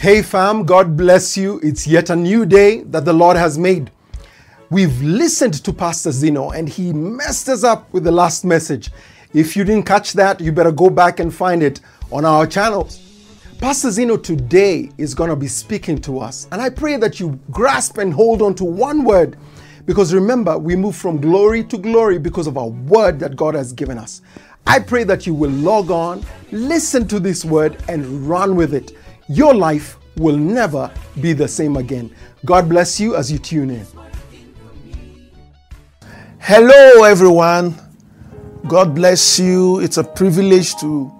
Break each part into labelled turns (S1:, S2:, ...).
S1: Hey fam, God bless you. It's yet a new day that the Lord has made. We've listened to Pastor Zeno and he messed us up with the last message. If you didn't catch that, you better go back and find it on our channels. Pastor Zeno today is going to be speaking to us, and I pray that you grasp and hold on to one word because remember, we move from glory to glory because of our word that God has given us. I pray that you will log on, listen to this word, and run with it. Your life will never be the same again. God bless you as you tune in.
S2: Hello, everyone. God bless you. It's a privilege to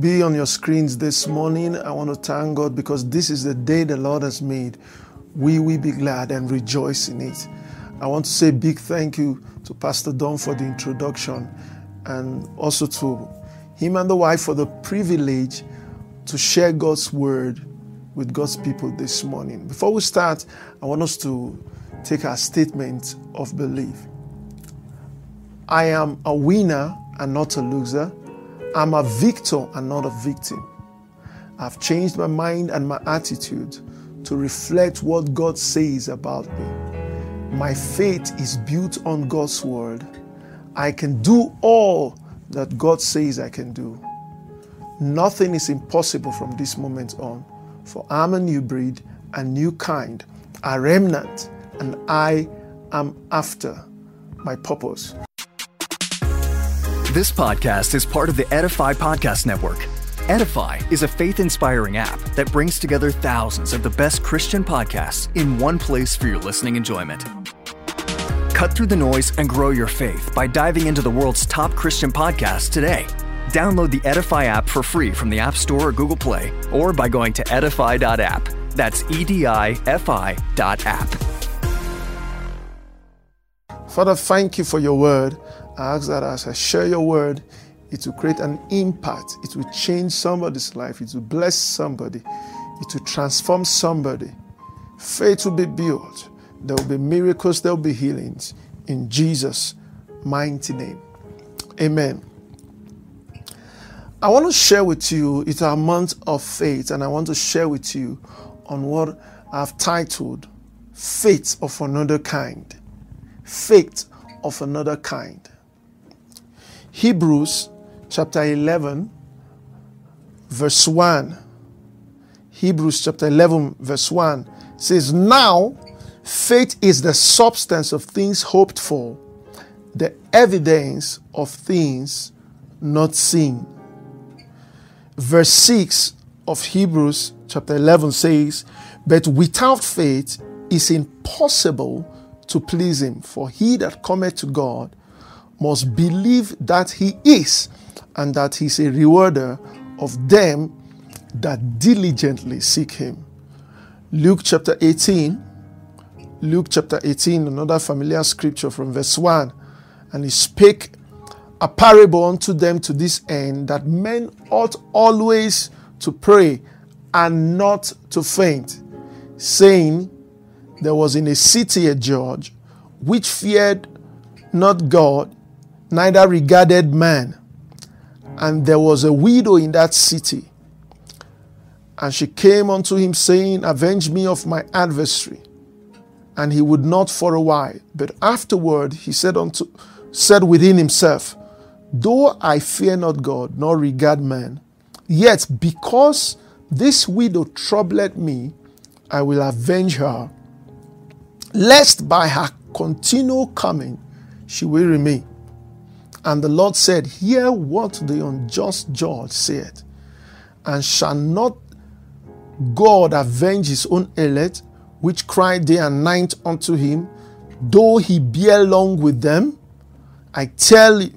S2: be on your screens this morning. I want to thank God because this is the day the Lord has made. We will be glad and rejoice in it. I want to say big thank you to Pastor Don for the introduction and also to him and the wife for the privilege to share God's word with God's people this morning. Before we start, I want us to take our statement of belief. I am a winner and not a loser. I'm a victor and not a victim. I've changed my mind and my attitude to reflect what God says about me. My faith is built on God's word. I can do all that God says I can do. Nothing is impossible from this moment on, for I'm a new breed, a new kind, a remnant, and I am after my purpose.
S3: This podcast is part of the Edify Podcast Network. Edify is a faith inspiring app that brings together thousands of the best Christian podcasts in one place for your listening enjoyment. Cut through the noise and grow your faith by diving into the world's top Christian podcasts today. Download the Edify app for free from the App Store or Google Play, or by going to edify.app. That's E D I F I dot app.
S2: Father, thank you for your word. I ask that as I share your word, it will create an impact. It will change somebody's life. It will bless somebody. It will transform somebody. Faith will be built. There will be miracles. There will be healings. In Jesus' mighty name. Amen. I want to share with you, it's our month of faith, and I want to share with you on what I've titled Faith of Another Kind. Faith of Another Kind. Hebrews chapter 11, verse 1. Hebrews chapter 11, verse 1 says, Now faith is the substance of things hoped for, the evidence of things not seen. Verse 6 of Hebrews chapter 11 says, But without faith it's impossible to please him, for he that cometh to God must believe that he is, and that he is a rewarder of them that diligently seek him. Luke chapter 18, Luke chapter 18, another familiar scripture from verse 1. And he spake a parable unto them to this end that men ought always to pray and not to faint, saying, There was in a city a judge which feared not God, neither regarded man. And there was a widow in that city. And she came unto him, saying, Avenge me of my adversary. And he would not for a while. But afterward he said unto said within himself, Though I fear not God, nor regard man, yet because this widow troubled me, I will avenge her, lest by her continual coming she weary me. And the Lord said, Hear what the unjust judge said, and shall not God avenge his own elect, which cry day and night unto him, though he bear long with them? I tell you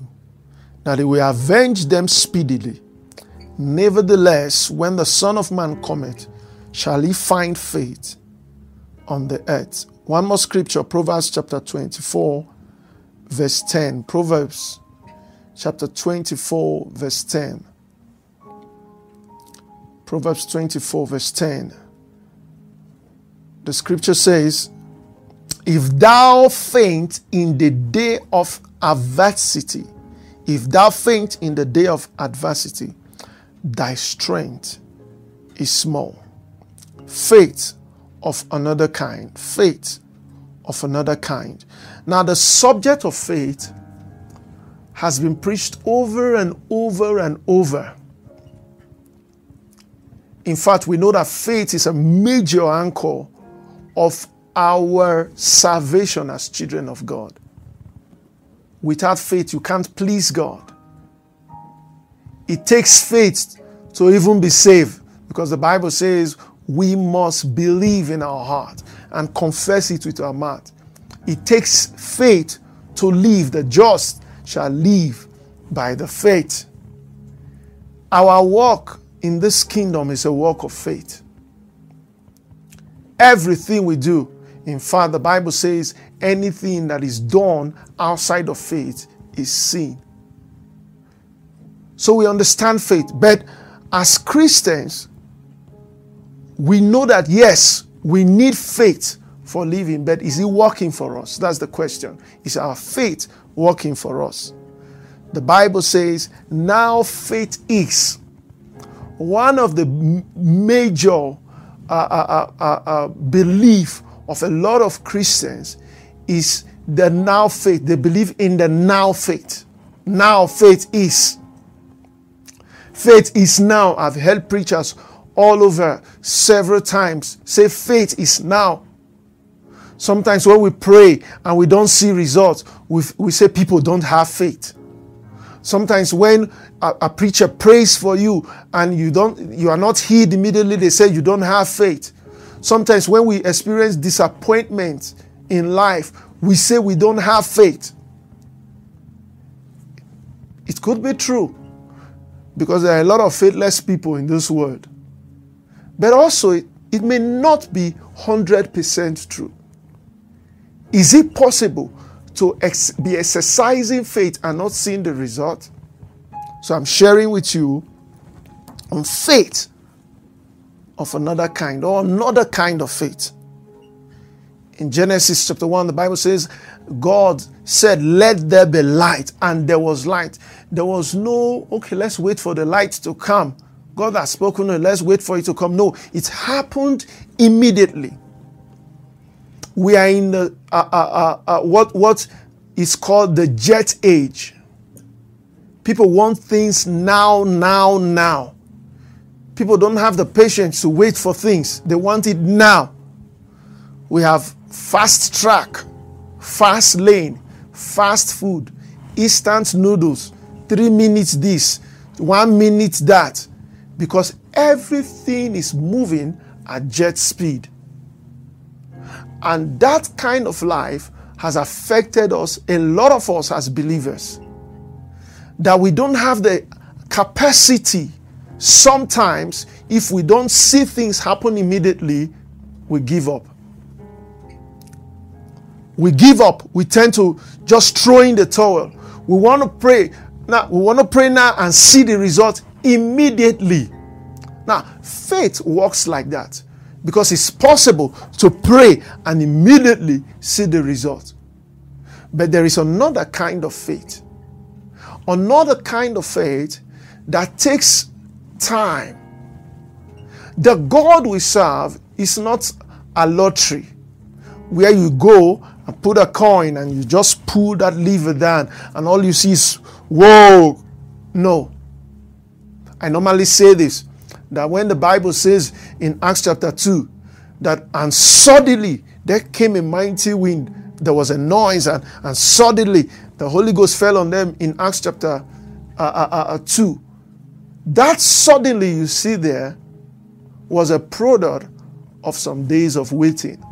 S2: that he will avenge them speedily. Nevertheless, when the Son of Man cometh, shall he find faith on the earth. One more scripture, Proverbs chapter 24, verse 10. Proverbs chapter 24, verse 10. Proverbs 24, verse 10. The scripture says, If thou faint in the day of adversity, if thou faint in the day of adversity, thy strength is small. Faith of another kind. Faith of another kind. Now, the subject of faith has been preached over and over and over. In fact, we know that faith is a major anchor of our salvation as children of God. Without faith, you can't please God. It takes faith to even be saved because the Bible says we must believe in our heart and confess it with our mouth. It takes faith to live. The just shall live by the faith. Our walk in this kingdom is a walk of faith. Everything we do, in fact, the Bible says anything that is done outside of faith is sin. So we understand faith, but as Christians, we know that yes, we need faith for living, but is it working for us? That's the question. Is our faith working for us? The Bible says, now faith is one of the major uh, uh, uh, uh, belief of a lot of Christians is the now faith. They believe in the now faith. Now faith is. Faith is now. I've heard preachers all over several times say faith is now. Sometimes when we pray and we don't see results, we, we say people don't have faith. Sometimes when a, a, preacher prays for you and you don't you are not healed immediately, they say you don't have faith. Sometimes when we experience disappointment in life, we say we don't have faith. It could be true because there are a lot of faithless people in this world. But also, it, may not be 100% true. Is it possible to ex- be exercising faith and not seeing the result? So I'm sharing with you on faith of another kind or another kind of faith. In Genesis chapter 1, the Bible says, God said, Let there be light, and there was light. There was no, okay, let's wait for the light to come. God has spoken, let's wait for it to come. No, it happened immediately. We are in the uh, uh, uh, uh, what what is called the jet age. People want things now, now, now. People don't have the patience to wait for things. They want it now. We have fast track, fast lane, fast food, instant noodles, three minutes this, one minute that, because everything is moving at jet speed. And that kind of life has affected us, a lot of us as believers, that we don't have the capacity. Sometimes, if we don't see things happen immediately, we give up. We give up. We tend to just throw in the towel. We want to pray now. We want to pray now and see the result immediately. Now, faith works like that because it's possible to pray and immediately see the result. But there is another kind of faith, another kind of faith that takes time. The God we serve is not a lottery where you go and put a coin and you just pull that lever down and all you see is, whoa. No. I normally say this that when the Bible says in Acts chapter 2 that and suddenly there came a mighty wind, there was a noise, and, and suddenly the Holy Ghost fell on them in Acts chapter uh, uh, uh, uh 2. That suddenly you see there was a product of some days of waiting.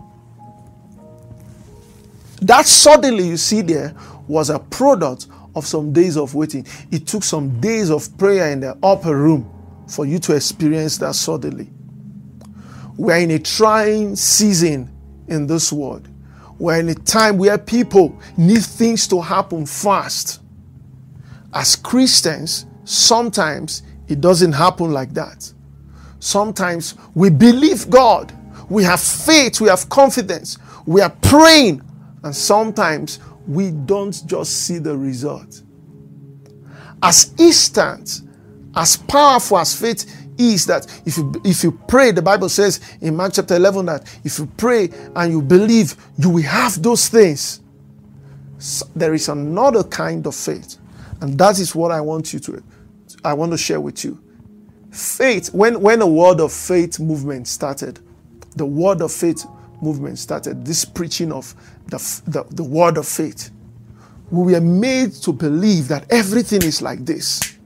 S2: That suddenly you see there was a product of some days of waiting. It took some days of prayer in the upper room for you to experience that suddenly. We're in a trying season in this world. We're in a time where people need things to happen fast. As Christians, sometimes it doesn't happen like that. Sometimes we believe God, we have faith, we have confidence, we are praying, and sometimes we don't just see the result. As instant, as powerful as faith is that if you if you pray, the Bible says in Mark chapter 11 that if you pray and you believe, you will have those things. So there is another kind of faith, and that is what I want you to I want to share with you. Faith, when when a word of faith movement started, the word of faith movement started, this preaching of the, the, the word of faith, we were made to believe that everything is like this.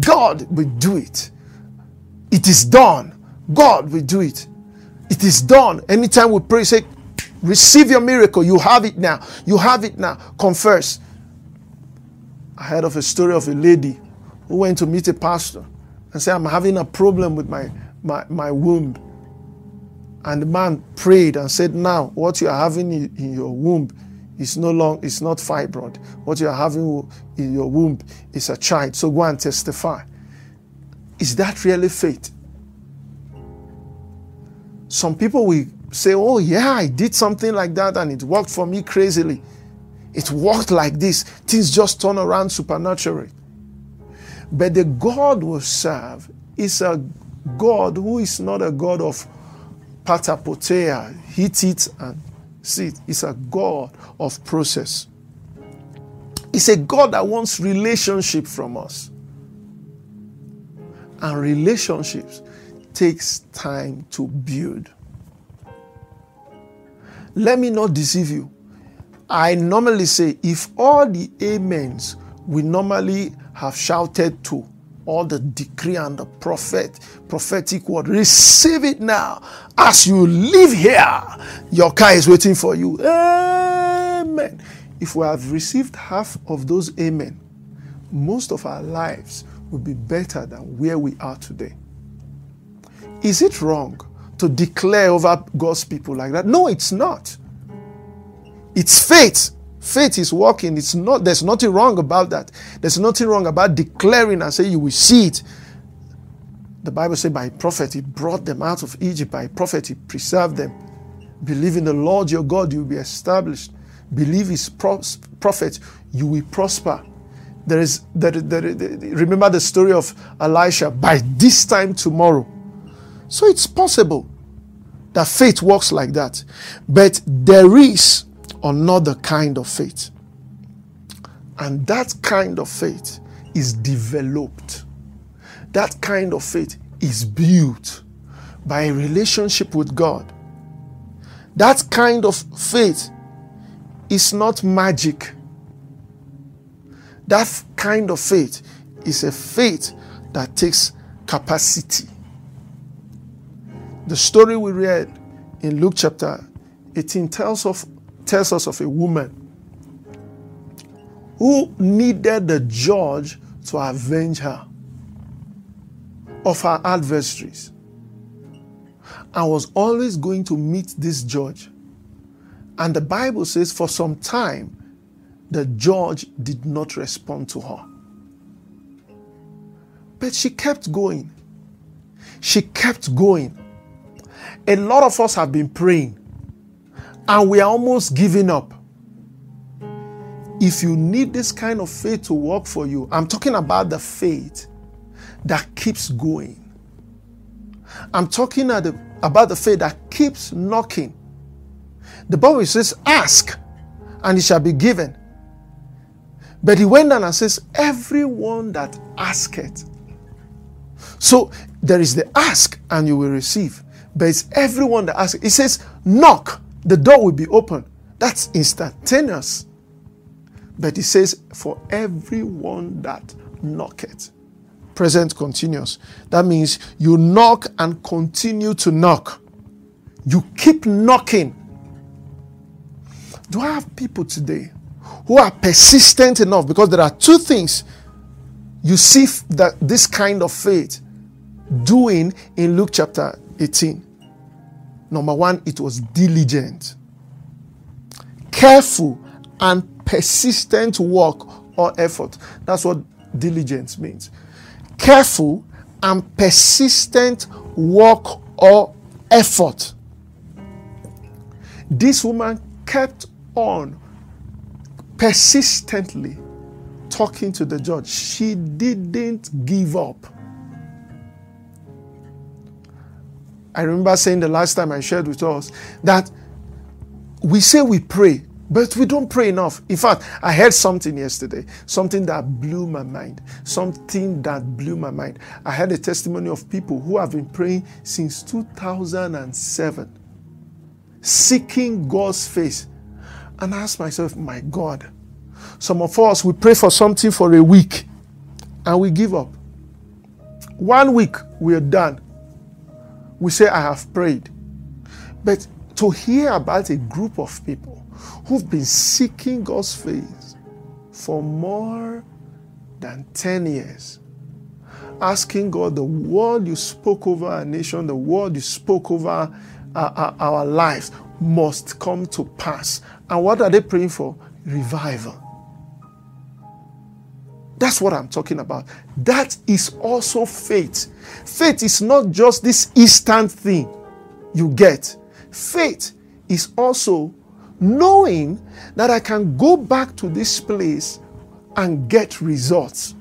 S2: God will do it. It is done. God will do it. It is done. Anytime we pray, say, receive your miracle. You have it now. You have it now. Confess. I heard of a story of a lady who went to meet a pastor and said, I'm having a problem with my, my, my womb. And the man prayed and said, Now, what you are having in your womb is no longer, it's not fibroid. What you are having in your womb is a child. So go and testify. Is that really faith? Some people will say, Oh, yeah, I did something like that and it worked for me crazily. It worked like this. Things just turn around supernaturally. But the God we serve is a God who is not a God of patapotea, hit it and see it. It's a God of process. It's a God that wants relationship from us. And relationships takes time to build. Let me not deceive you. I normally say if all the amens we normally have shouted to all the decree and the prophet prophetic word receive it now. As you live here your car is waiting for you. Amen. If we have received half of those amen most of our lives will be better than where we are today. Is it wrong to declare over god's people like that? No it's not. It's faith Faith is working. It's not, there's nothing wrong about that. There's nothing wrong about declaring and say you will see it. The Bible says by prophet he brought them out of Egypt. By prophet he preserved them. Believe in the Lord your God, you will be established. Believe his prophet, you will prosper. There is remember the story of Elisha by this time tomorrow. So it's possible that faith works like that. But there is another kind of faith. And that kind of faith is developed. That kind of faith is built by a relationship with God. That kind of faith is not magic. That kind of faith is a faith that takes capacity. The story we read in Luke chapter 18 tells of tells us of a woman who needed the judge to avenge her of her adversaries and was always going to meet this judge. And the Bible says for some time, the judge did not respond to her. But she kept going. She kept going. A lot of us have been praying and we are almost giving up. If you need this kind of faith to work for you, I'm talking about the faith that keeps going. I'm talking about the faith that keeps knocking. The Bible says, Ask, and it shall be given. But he went on and says, Everyone that asketh. So there is the ask, and you will receive. But it's everyone that asks. It says, Knock, the door will be open. That's instantaneous. But he says, For everyone that knocketh. Present continuous. That means you knock and continue to knock. You keep knocking. Do I have people today who are persistent enough? Because there are two things you see that this kind of faith doing in Luke chapter 18. Number one, it was diligent, careful, and persistent work or effort. That's what diligence means. Careful and persistent work or effort. This woman kept on persistently talking to the judge. She didn't give up. I remember saying the last time I shared with us that we say we pray, but we don't pray enough. In fact, I heard something yesterday, something that blew my mind. Something that blew my mind. I had a testimony of people who have been praying since 2007, seeking God's face. And I asked myself, my God, some of us, we pray for something for a week and we give up. One week, we are done we say, I have prayed. But to hear about a group of people who've been seeking God's face for more than 10 years, asking God, the word you spoke over our nation, the word you spoke over our, our, our lives must come to pass. And what are they praying for? Revival. That's what I'm talking about. That is also faith. Faith is not just this instant thing you get. Faith is also knowing that I can go back to this place and get results.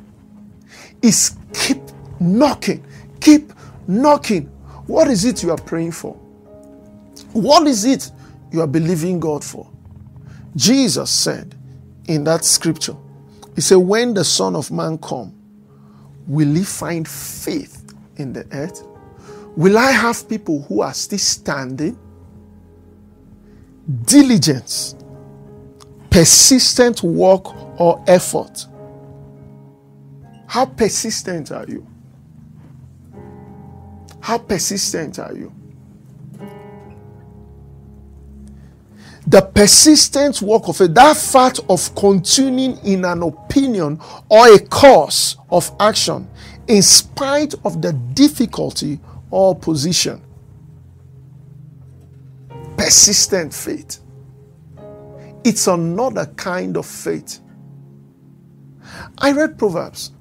S2: Is keep knocking, keep knocking. What is it you are praying for? What is it you are believing God for? Jesus said in that scripture, he said, When the Son of Man come, will he find faith in the earth? Will I have people who are still standing? Diligence, persistent work or effort. How persistent are you? How persistent are you? The persistent work of it, that fact of continuing in an opinion or a course of action in spite of the difficulty or opposition. Persistent faith. It's another kind of faith. I read Proverbs,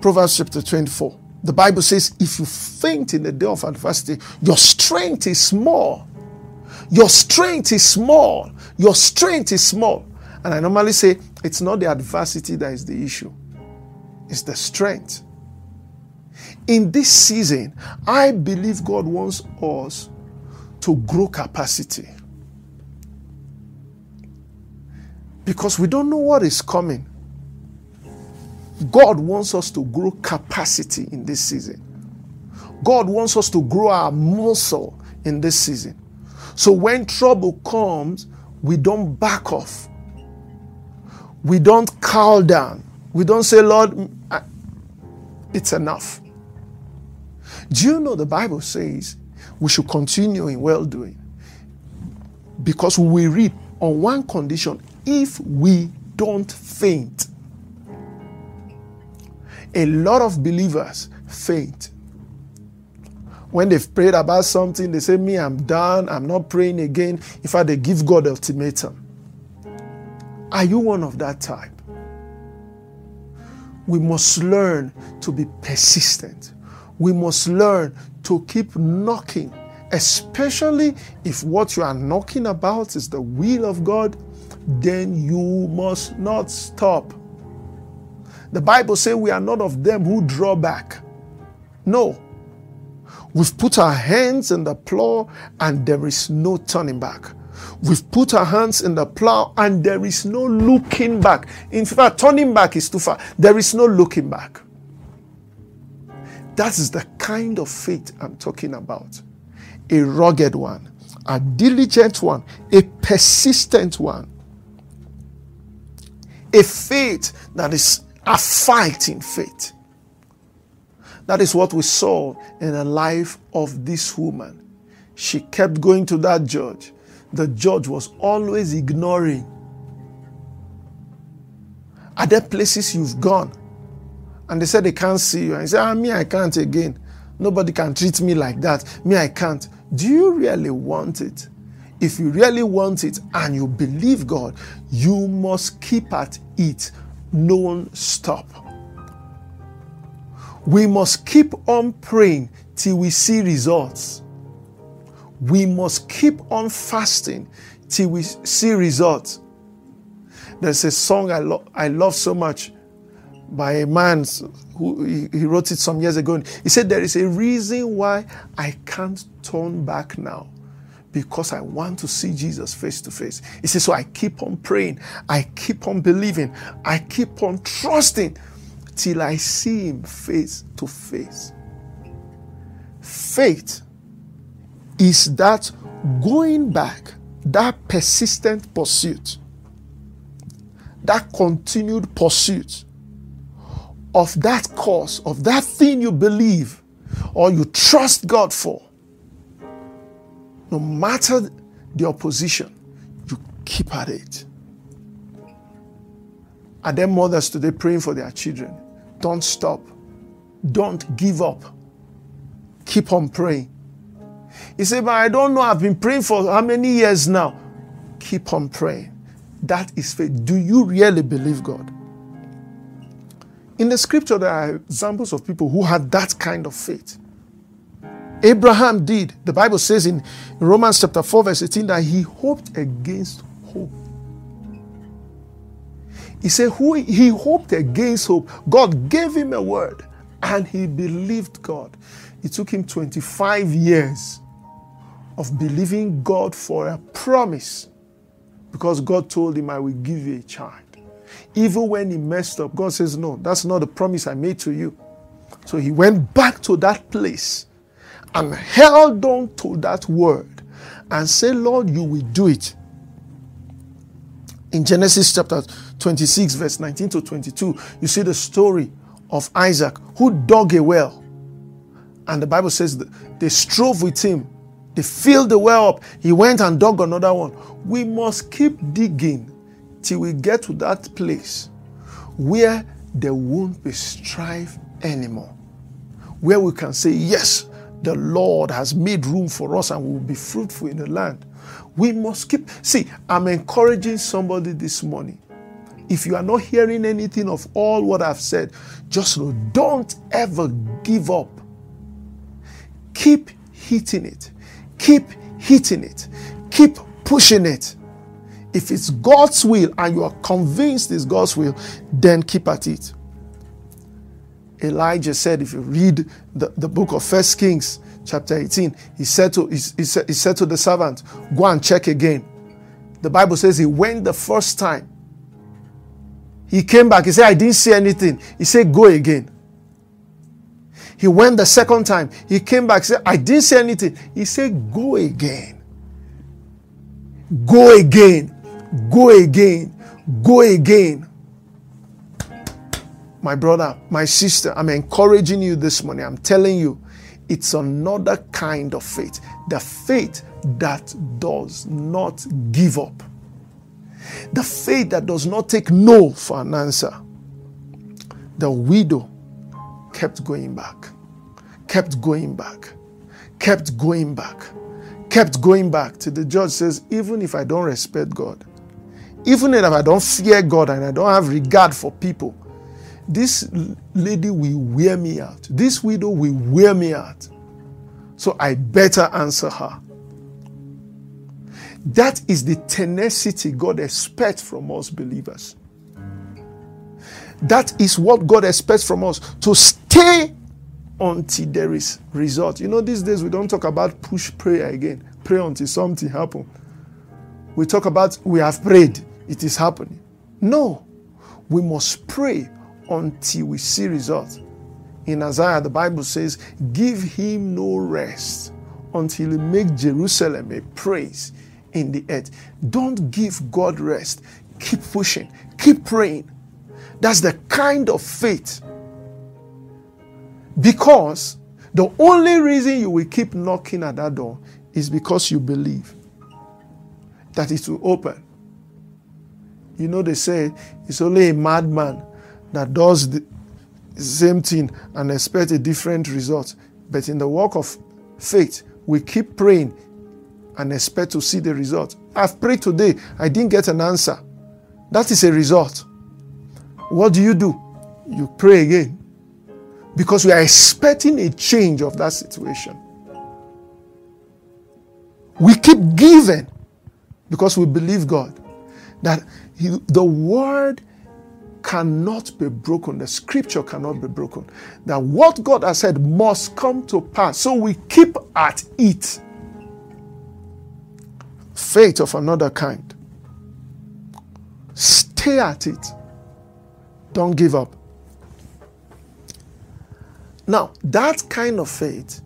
S2: Proverbs chapter 24. The Bible says, if you faint in the day of adversity, your strength is small. Your strength is small. Your strength is small. And I normally say it's not the adversity that is the issue, it's the strength. In this season, I believe God wants us to grow capacity. Because we don't know what is coming. God wants us to grow capacity in this season. God wants us to grow our muscle in this season. So when trouble comes, we don't back off. We don't cow down. We don't say, Lord, it's enough. Do you know the Bible says we should continue in well doing? Because we reap on one condition if we don't faint. A lot of believers faint when they've prayed about something, they say, Me, I'm done. I'm not praying again. In fact, they give God the ultimatum. Are you one of that type? We must learn to be persistent. We must learn to keep knocking, especially if what you are knocking about is the will of God, then you must not stop. The Bible says we are not of them who draw back. No, We've put our hands in the plow and there is no turning back. We've put our hands in the plow and there is no looking back. In fact, turning back is too far. There is no looking back. That is the kind of faith I'm talking about. A rugged one, a diligent one, a persistent one. A faith that is a fighting faith. That is what we saw in the life of this woman. She kept going to that judge. The judge was always ignoring. Are there places you've gone? And they said they can't see you. And you say, ah, me, I can't again. Nobody can treat me like that. Me, I can't. Do you really want it? If you really want it and you believe God, you must keep at it non stop. We must keep on praying till we see results. We must keep on fasting till we see results. There's a song I, lo- I love so much by a man who he, wrote it some years ago. He said, There is a reason why I can't turn back now because I want to see Jesus face to face. He says, So I keep on praying, I keep on believing, I keep on trusting till I see him face to face. Faith is that going back, that persistent pursuit, that continued pursuit of that cause, of that thing you believe or you trust God for. No matter the opposition, you keep at it. Are there mothers today praying for their children? Don't stop. Don't give up. Keep on praying. He said, But I don't know, I've been praying for how many years now? Keep on praying. That is faith. Do you really believe God? In the scripture, there are examples of people who had that kind of faith. Abraham did. The Bible says in Romans chapter 4, verse 18, that he hoped against hope. He said, who he hoped against hope. God gave him a word and he believed God. It took him 25 years of believing God for a promise because God told him, I will give you a child. Even when he messed up, God says, No, that's not the promise I made to you. So he went back to that place and held on to that word and said, Lord, you will do it. In Genesis chapter 26, verse 19 to 22, you see the story of Isaac who dug a well. And the Bible says they strove with him. They filled the well up. He went and dug another one. We must keep digging till we get to that place where there won't be strife anymore. Where we can say, Yes, the Lord has made room for us and we will be fruitful in the land. We must keep. See, I'm encouraging somebody this morning. If you are not hearing anything of all what I've said, just know don't ever give up. Keep hitting it. Keep hitting it. Keep pushing it. If it's God's will and you are convinced it's God's will, then keep at it. Elijah said, if you read the, the book of First Kings, chapter 18, he said, to, he, he, said, he said to the servant, Go and check again. The Bible says he went the first time. He came back. He said, I didn't see anything. He said, Go again. He went the second time. He came back. He said, I didn't see anything. He said, Go again. Go again. Go again. Go again. My brother, my sister, I'm encouraging you this morning. I'm telling you, it's another kind of faith. The faith that does not give up. The faith that does not take no for an answer. The widow kept going back, kept going back, kept going back, kept going back till the judge says, even if I don't respect God, even if I don't fear God and I don't have regard for people, this lady will wear me out. This widow will wear me out. So I better answer her. That is the tenacity God expects from us believers. That is what God expects from us to stay until there is result. You know, these days we don't talk about push prayer again. Pray until something happens. We talk about we have prayed, it is happening. No, we must pray until we see results. In Isaiah, the Bible says, Give him no rest until he make Jerusalem a praise in the earth. Don't give God rest. Keep pushing, keep praying. That's the kind of faith. Because the only reason you will keep knocking at that door is because you believe that it will open. You know, they say it's only a madman that does the same thing and expect a different result. But in the work of faith, we keep praying and expect to see the result. I've prayed today, I didn't get an answer. That is a result. What do you do? You pray again because we are expecting a change of that situation. We keep giving because we believe God that he, the word cannot be broken. The scripture cannot be broken. That what God has said must come to pass. So we keep at it. Faith of another kind. Stay at it. Don't give up. Now, that kind of faith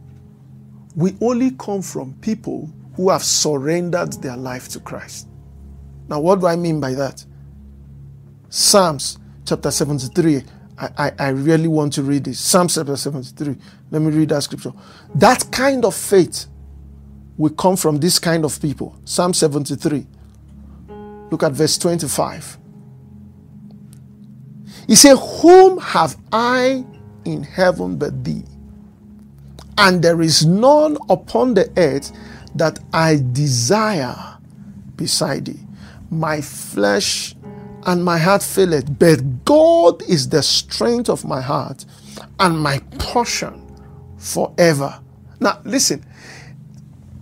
S2: will only come from people who have surrendered their life to Christ. Now, what do I mean by that? Psalms chapter 73. I, I, I really want to read this. Psalm chapter 73. Let me read that scripture. That kind of faith will come from this kind of people. Psalm 73. Look at verse 25. He said, Whom have I in heaven but thee? And there is none upon the earth that I desire beside thee. My flesh and my heart faileth, but God is the strength of my heart and my portion forever. Now, listen,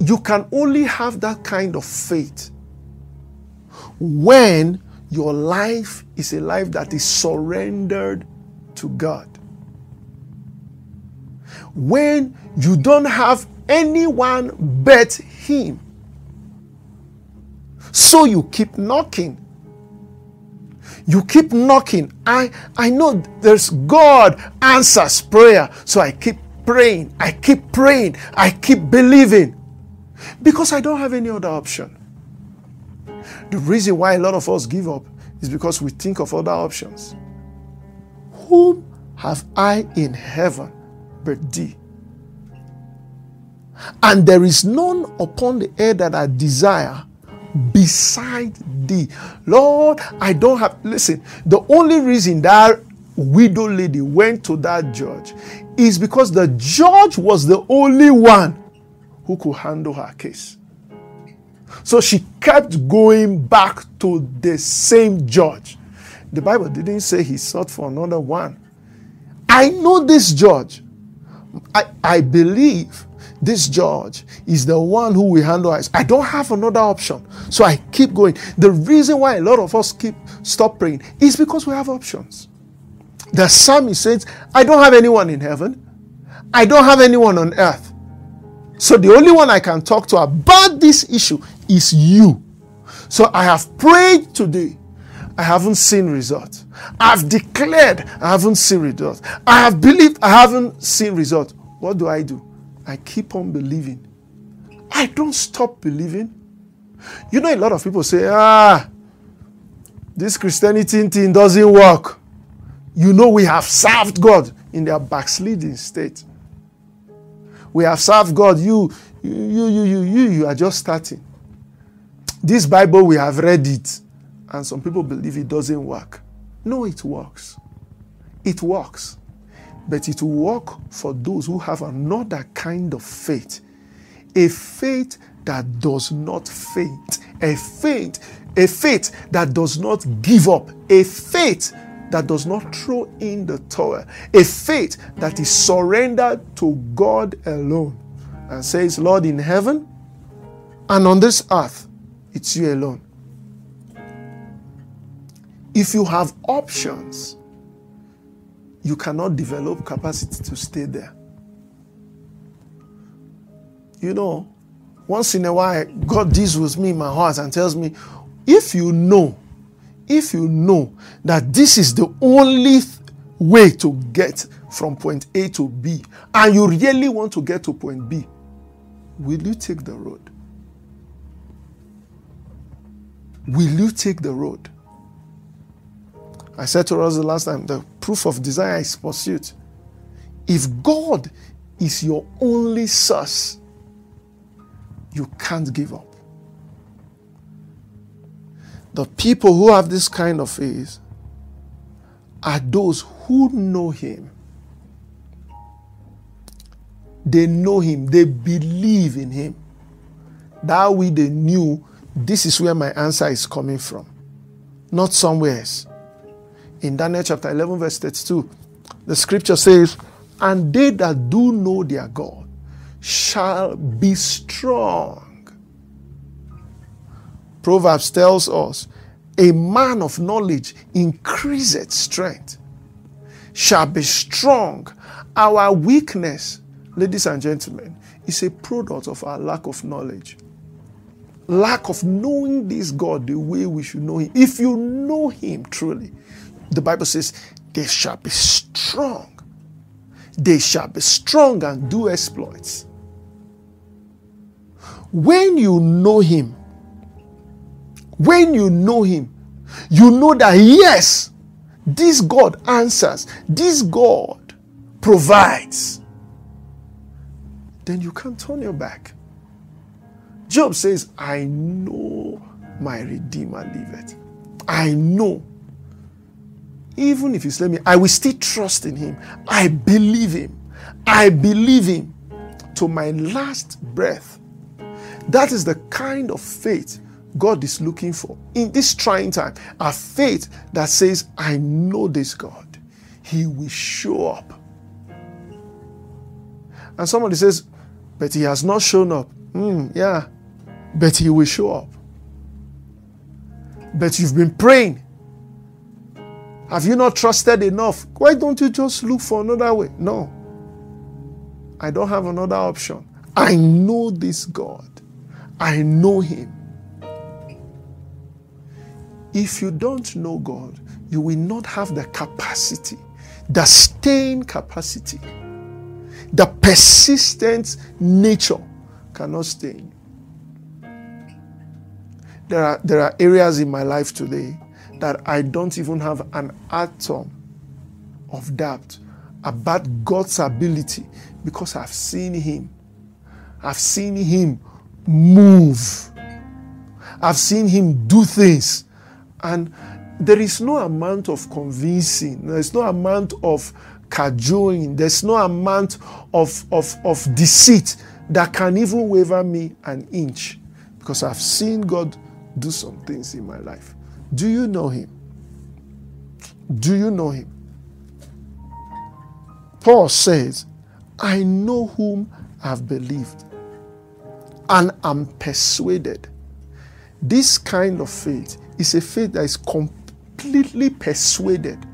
S2: you can only have that kind of faith when your life is a life that is surrendered to God. When you don't have anyone but Him. So you keep knocking. You keep knocking. I, I know there's God answers prayer. So I keep praying. I keep praying. I keep believing. Because I don't have any other option. The reason why a lot of us give up is because we think of other options. Whom have I in heaven but thee? And there is none upon the earth that I desire beside thee. Lord, I don't have, listen, the only reason that widow lady went to that judge is because the judge was the only one who could handle her case. So she kept going back to the same judge. The Bible didn't say he sought for another one. I know this judge. I, I believe this judge is the one who will handle us. I don't have another option. So I keep going. The reason why a lot of us keep stop praying is because we have options. The psalmist says, I don't have anyone in heaven. I don't have anyone on earth. So the only one I can talk to about this issue is you. So I have prayed today. I haven't seen results. I've declared I haven't seen results. I have believed I haven't seen results. What do I do? I keep on believing. I don't stop believing. You know, a lot of people say, ah, this Christianity thing doesn't work. You know, we have served God in their backsliding state. We have served God. You, you, you, you, you, you are just starting. This Bible, we have read it, and some people believe it doesn't work. No, it works. It works but it will work for those who have another kind of faith. A faith that does not faint. A faith, a faith that does not give up. A faith that does not throw in the towel. A faith that is surrendered to God alone and says, Lord, in heaven and on this earth, it's you alone. If you have options, you cannot develop capacity to stay there. You know, once in a while, God deals with me in my heart and tells me, if you know, if you know that this is the only way to get from point A to B, and you really want to get to point B, will you take the road? Will you take the road? I said to us the last time the proof of desire is pursuit. If God is your only source, you can't give up. The people who have this kind of faith are those who know Him. they know him, they believe in him. That way they knew this is where my answer is coming from, not somewhere else. In Daniel chapter 11, verse 32, the scripture says, And they that do know their God shall be strong. Proverbs tells us, A man of knowledge increaseth strength, shall be strong. Our weakness, ladies and gentlemen, is a product of our lack of knowledge. Lack of knowing this God the way we should know Him. If you know Him truly, the Bible says, they shall be strong. They shall be strong and do exploits. When you know Him, when you know Him, you know that yes, this God answers, this God provides. Then you can't turn your back. Job says, I know my Redeemer liveth. I know. Even if you slay me, I will still trust in him. I believe him. I believe him to my last breath. That is the kind of faith God is looking for in this trying time. A faith that says, I know this God. He will show up. And somebody says, but he has not shown up. Mm, yeah, but he will show up. But you've been praying. Have you not trusted enough? Why don't you just look for another way? No. I don't have another option. I know this God. I know Him. If you don't know God, you will not have the capacity, the staying capacity, the persistent nature cannot stay There are, there are areas in my life today that I don't even have an atom of doubt about God's ability because I've seen Him. I've seen Him move. I've seen Him do things and there is no amount of convincing, there's no amount of cajoling, there's no amount of, of, of deceit that can even waver me an inch because I've seen God do some things in my life. Do you know Him? Do you know Him? Paul says, I know whom I've believed and am persuaded. This kind of faith is a faith that is completely persuaded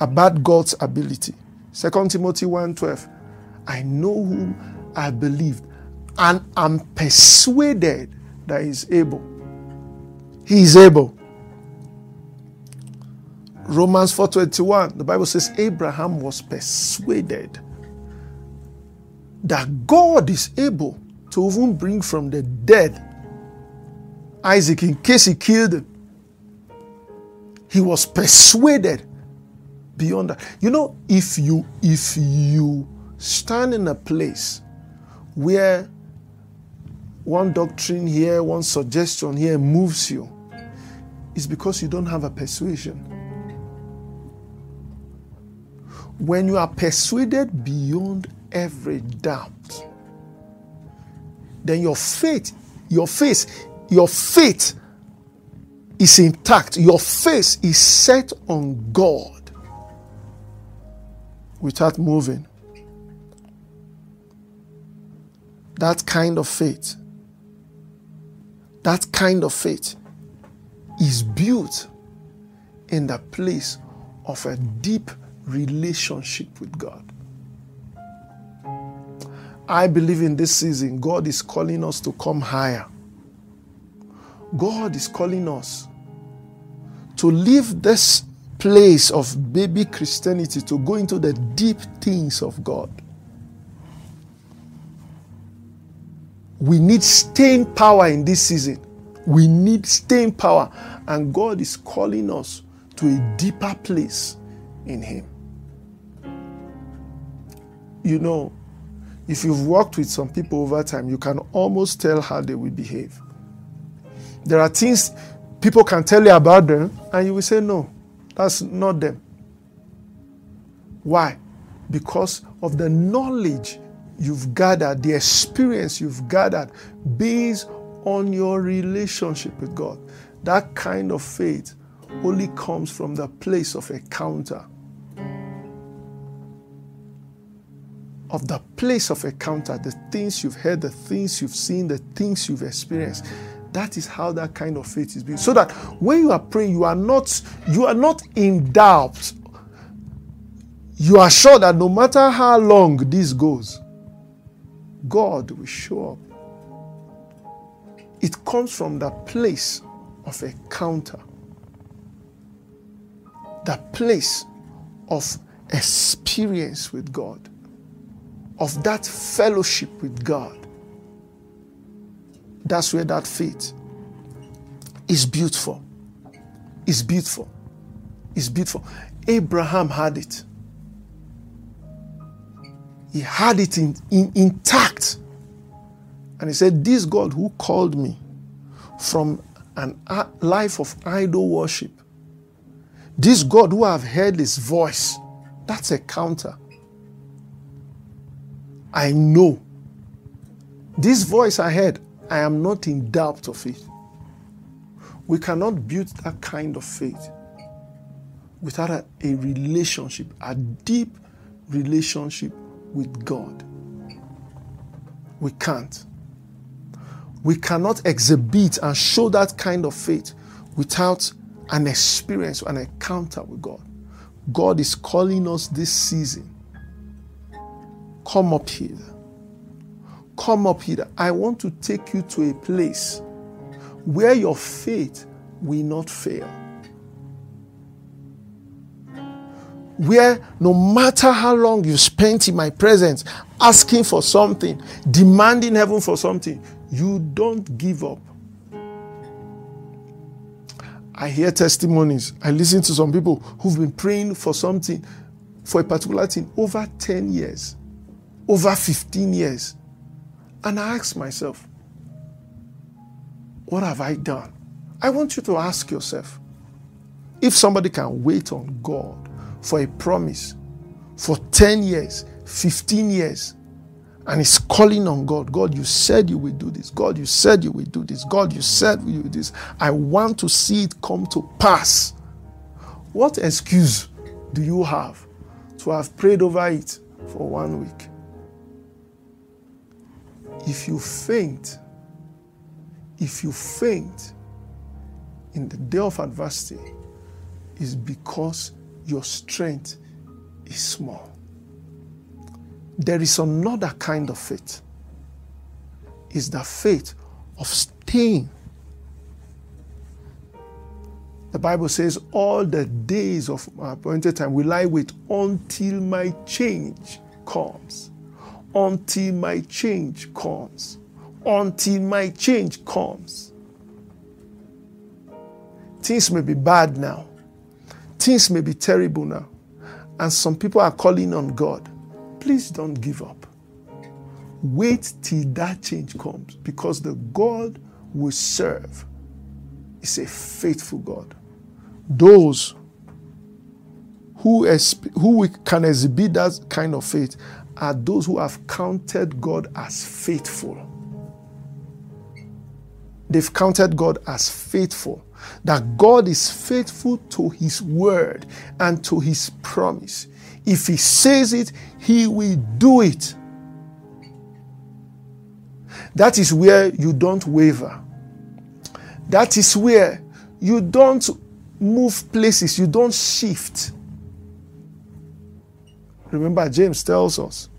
S2: about God's ability. 2 Timothy 1:12. I know whom I believed and am persuaded that he is able. He is able. Romans 4:21, the Bible says Abraham was persuaded that God is able to even bring from the dead Isaac in case he killed him he was persuaded beyond that. You know, if you if you stand in a place where one doctrine here, one suggestion here moves you, it's because you don't have a persuasion. When you are persuaded beyond every doubt, then your faith, your faith, your faith is intact, your face is set on God without moving. That kind of faith, that kind of faith is built in the place of a deep relationship with God. I believe in this season, God is calling us to come higher. God is calling us to leave this place of baby Christianity to go into the deep things of God. We need staying power in this season. We need staying power. And God is calling us to a deeper place in Him. You know, if you've worked with some people over time, you can almost tell how they will behave. There are things People can tell you about them, and you will say, No, that's not them. Why? Because of the knowledge you've gathered, the experience you've gathered based on your relationship with God. That kind of faith only comes from the place of encounter. Of the place of encounter, the things you've heard, the things you've seen, the things you've experienced. That is how that kind of faith is built. So that when you are praying, you are not you are not in doubt. You are sure that no matter how long this goes, God will show up. It comes from the place of encounter, the place of experience with God, of that fellowship with God. That's where that faith is beautiful. It's beautiful. It's beautiful. Abraham had it. He had it in, in, intact. And he said, This God who called me from an life of idol worship, this God who I've heard his voice, that's a counter. I know. This voice I heard, I am not in doubt of it. We cannot build that kind of faith without a, a relationship, a deep relationship with God. We can't. We cannot exhibit and show that kind of faith without an experience, an encounter with God. God is calling us this season. Come up here come up here. I want to take you to a place where your faith will not fail. Where no matter how long you spent in my presence asking for something, demanding heaven for something, you don't give up. I hear testimonies. I listen to some people who've been praying for something, for a particular thing, over 10 years, over 15 years. And I ask myself, what have I done? I want you to ask yourself if somebody can wait on God for a promise for 10 years, 15 years, and is calling on God, God, you said you will do this. God, you said you will do this. God, you said you will do this. I want to see it come to pass. What excuse do you have to have prayed over it for one week? If you faint, if you faint in the day of adversity, is because your strength is small. There is another kind of faith. Is the faith of staying. The Bible says, All the days of my appointed time will I wait until my change comes until my change comes. Until my change comes. Things may be bad now. Things may be terrible now. And some people are calling on God. Please don't give up. Wait till that change comes because the God we serve is a faithful God. Those who, who can exhibit that kind of faith are those who have counted God as faithful. They've counted God as faithful. That God is faithful to His word and to His promise. If He says it, He will do it. That is where you don't waver. That is where you don't move places, you don't shift. Remember, James tells us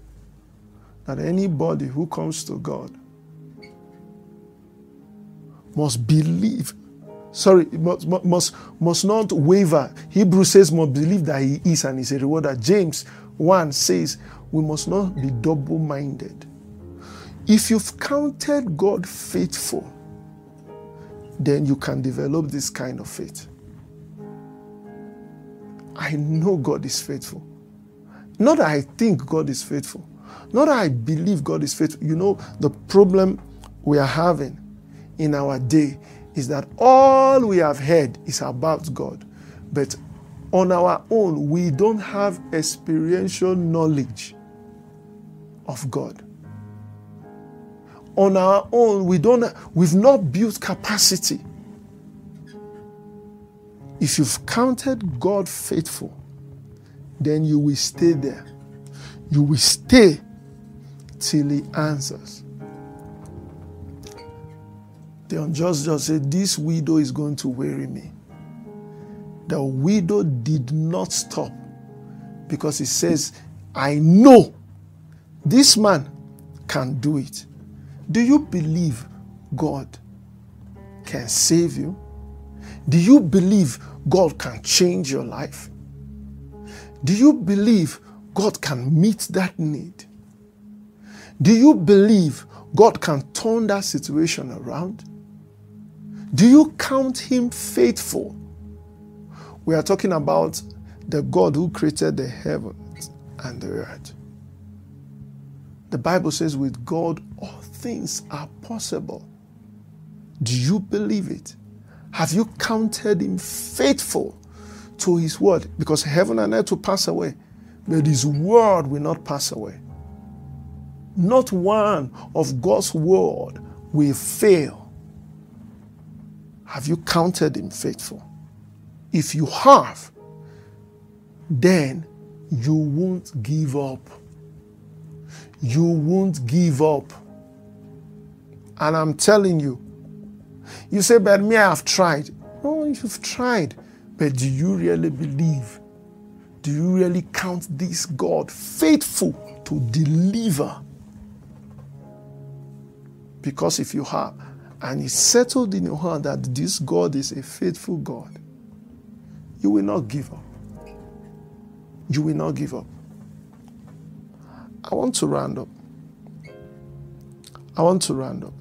S2: that anybody who comes to God must believe. Sorry, must, must, must not waver. Hebrew says, must believe that he is and is a rewarder. James 1 says, we must not be double minded. If you've counted God faithful, then you can develop this kind of faith. I know God is faithful. Not that I think God is faithful. Not that I believe God is faithful. You know, the problem we are having in our day is that all we have heard is about God. But on our own, we don't have experiential knowledge of God. on our own, we don't we've not built capacity. If you've counted God faithful, then you will stay there. You will stay till he answers. The unjust judge said, This widow is going to weary me. The widow did not stop because he says, I know this man can do it. Do you believe God can save you? Do you believe God can change your life? Do you believe God can meet that need? Do you believe God can turn that situation around? Do you count Him faithful? We are talking about the God who created the heavens and the earth. The Bible says, with God, all things are possible. Do you believe it? Have you counted him faithful to his word? Because heaven and earth will pass away, but his word will not pass away. Not one of God's word will fail. Have you counted him faithful? If you have, then you won't give up. You won't give up. And I'm telling you, you say, but me, I have tried. Oh, you've tried. But do you really believe? Do you really count this God faithful to deliver? Because if you have, and it's settled in your heart that this God is a faithful God, you will not give up. You will not give up. I want to round up. I want to round up.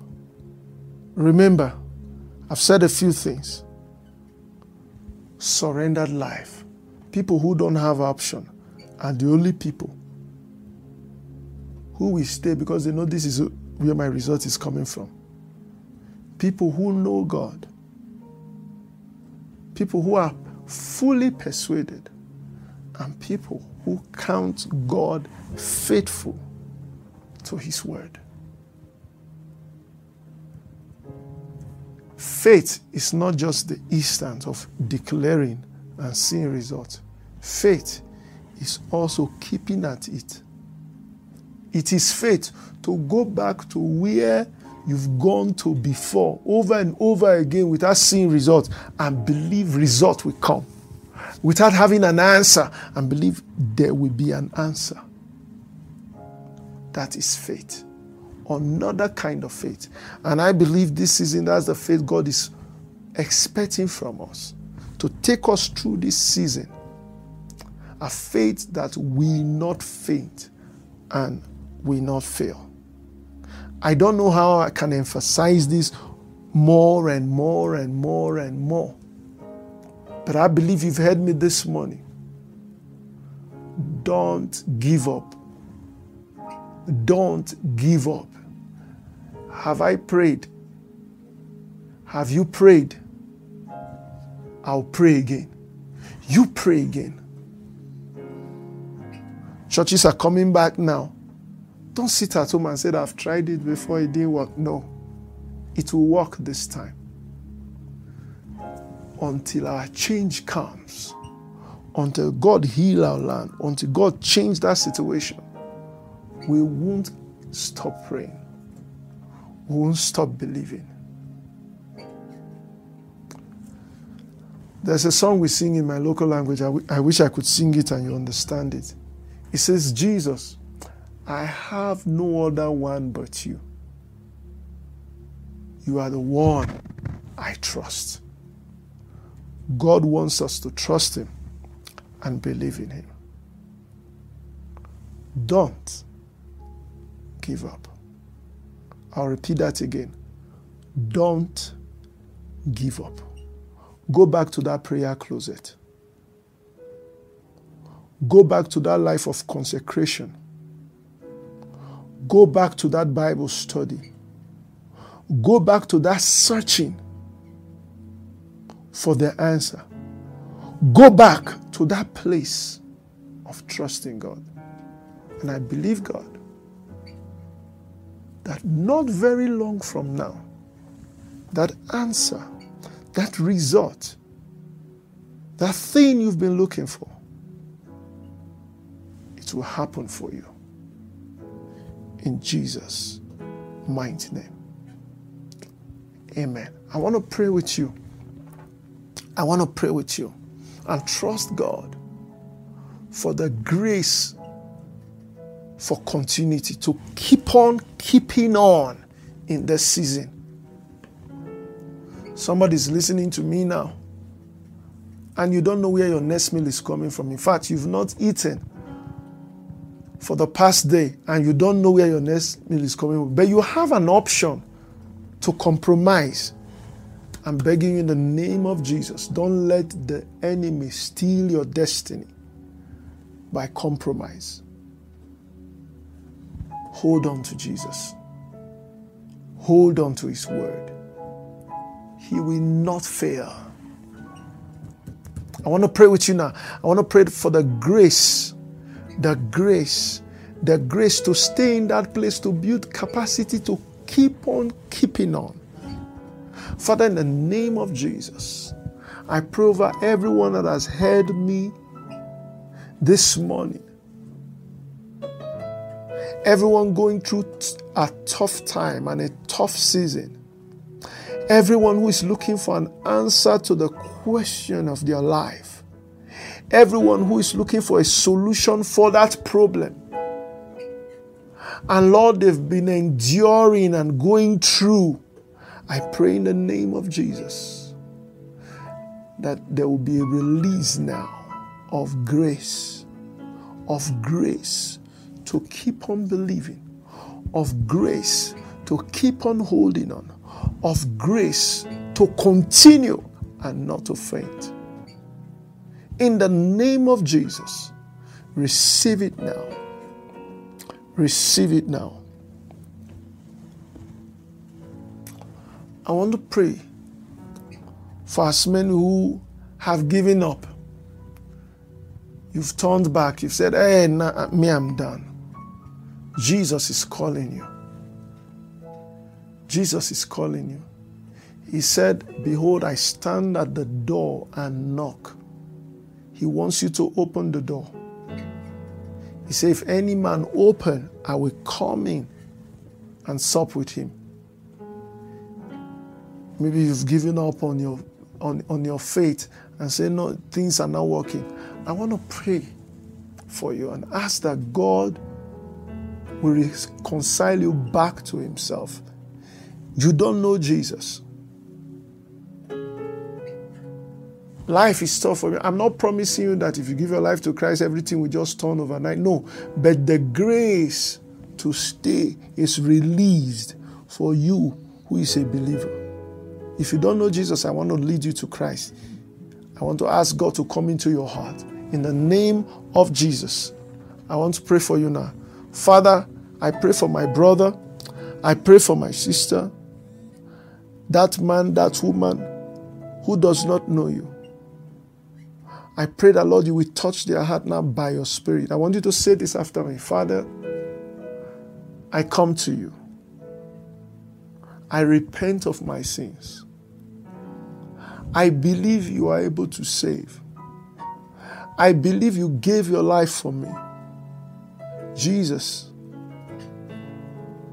S2: Remember, I've said a few things. Surrendered life. People who don't have option are the only people who will stay because they know this is where my result is coming from. People who know God. People who are fully persuaded. And people who count God faithful to His word. Faith is not just the instant of declaring and seeing results. Faith is also keeping at it. It is faith to go back to where you've gone to before over and over again without seeing results and believe result will come. Without having an answer and believe there will be an answer. That is faith another kind of faith. And I believe this season that's the faith God is expecting from us to take us through this season. A faith that will not faint and will not fail. I don't know how I can emphasize this more and more and more and more. But I believe you've heard me this morning. Don't give up. Don't give up. Have I prayed? Have you prayed? I'll pray again. You pray again. Churches are coming back now. Don't sit at home and say, I've tried it before, it didn't work. No, it will work this time. Until our change comes, until God heal our land, until God change that situation, we won't stop praying We won't stop believing. There's a song we sing in my local language. I, w- I wish I could sing it and you understand it. It says, Jesus, I have no other one but you. You are the one I trust. God wants us to trust Him and believe in Him. Don't give up. I'll repeat that again. Don't give up. Go back to that prayer closet. Go back to that life of consecration. Go back to that Bible study. Go back to that searching for the answer. Go back to that place of trusting God. And I believe God that not very long from now, that answer, that result, that thing you've been looking for, it will happen for you. In Jesus' mighty name. Amen. I want to pray with you. I want to pray with you and trust God for the grace for continuity to keep on keeping on in this season. Somebody's listening to me now, and you don't know where your next meal is coming from. In fact, you've not eaten for the past day, and you don't know where your next meal is coming from. But you have an option to compromise. I'm begging you in the name of Jesus, don't let the enemy steal your destiny by compromise. Hold on to Jesus. Hold on to His word. He will not fail. I want to pray with you now. I want to pray for the grace, the grace, the grace to stay in that place, to build capacity to keep on keeping on. Father, in the name of Jesus, I pray over everyone that has heard me this morning. Everyone going through a tough time and a tough season. Everyone who is looking for an answer to the question of their life. Everyone who is looking for a solution for that problem. And Lord, they've been enduring and going through. I pray in the name of Jesus that there will be a release now of grace, of grace to keep on believing, of grace to keep on holding on, of grace to continue and not to faint. In the name of Jesus, receive it now. Receive it now. I want to pray for as many who have given up. You've turned back. You've said, Hey, nah, me, I'm done. Jesus is calling you. Jesus is calling you. He said, Behold, I stand at the door and knock. He wants you to open the door. He said, If any man open, I will come in and sup with him. Maybe you've given up on your on, on your faith and say, No, things are not working. I want to pray for you and ask that God will reconcile you back to Himself. You don't know Jesus. Life is tough for me. I'm not promising you that if you give your life to Christ, everything will just turn overnight. No. But the grace to stay is released for you who is a believer. If you don't know Jesus, I want to lead you to Christ. I want to ask God to come into your heart. In the name of Jesus, I want to pray for you now. Father, I pray for my brother. I pray for my sister. That man, that woman who does not know you. I pray that, Lord, you will touch their heart now by your Spirit. I want you to say this after me Father, I come to you. I repent of my sins. I believe you are able to save. I believe you gave your life for me. Jesus,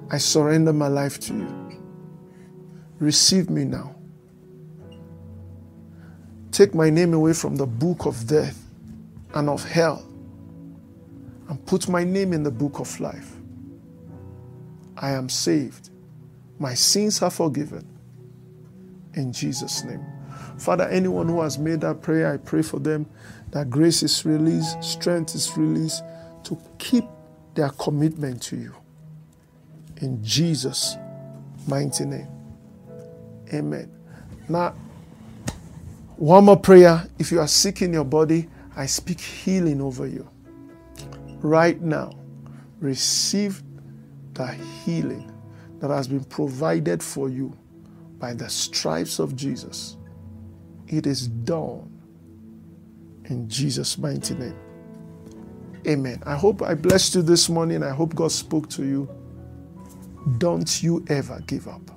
S2: I surrender my life to you. Receive me now. Take my name away from the book of death and of hell and put my name in the book of life. I am saved. My sins are forgiven. In Jesus' name. Father, anyone who has made that prayer, I pray for them that grace is released, strength is released to keep their commitment to you. In Jesus' mighty name. Amen. Now, one more prayer. If you are sick in your body, I speak healing over you. Right now, receive the healing that has been provided for you by the stripes of Jesus. It is done in Jesus' mighty name. Amen. I hope I blessed you this morning. I hope God spoke to you. Don't you ever give up.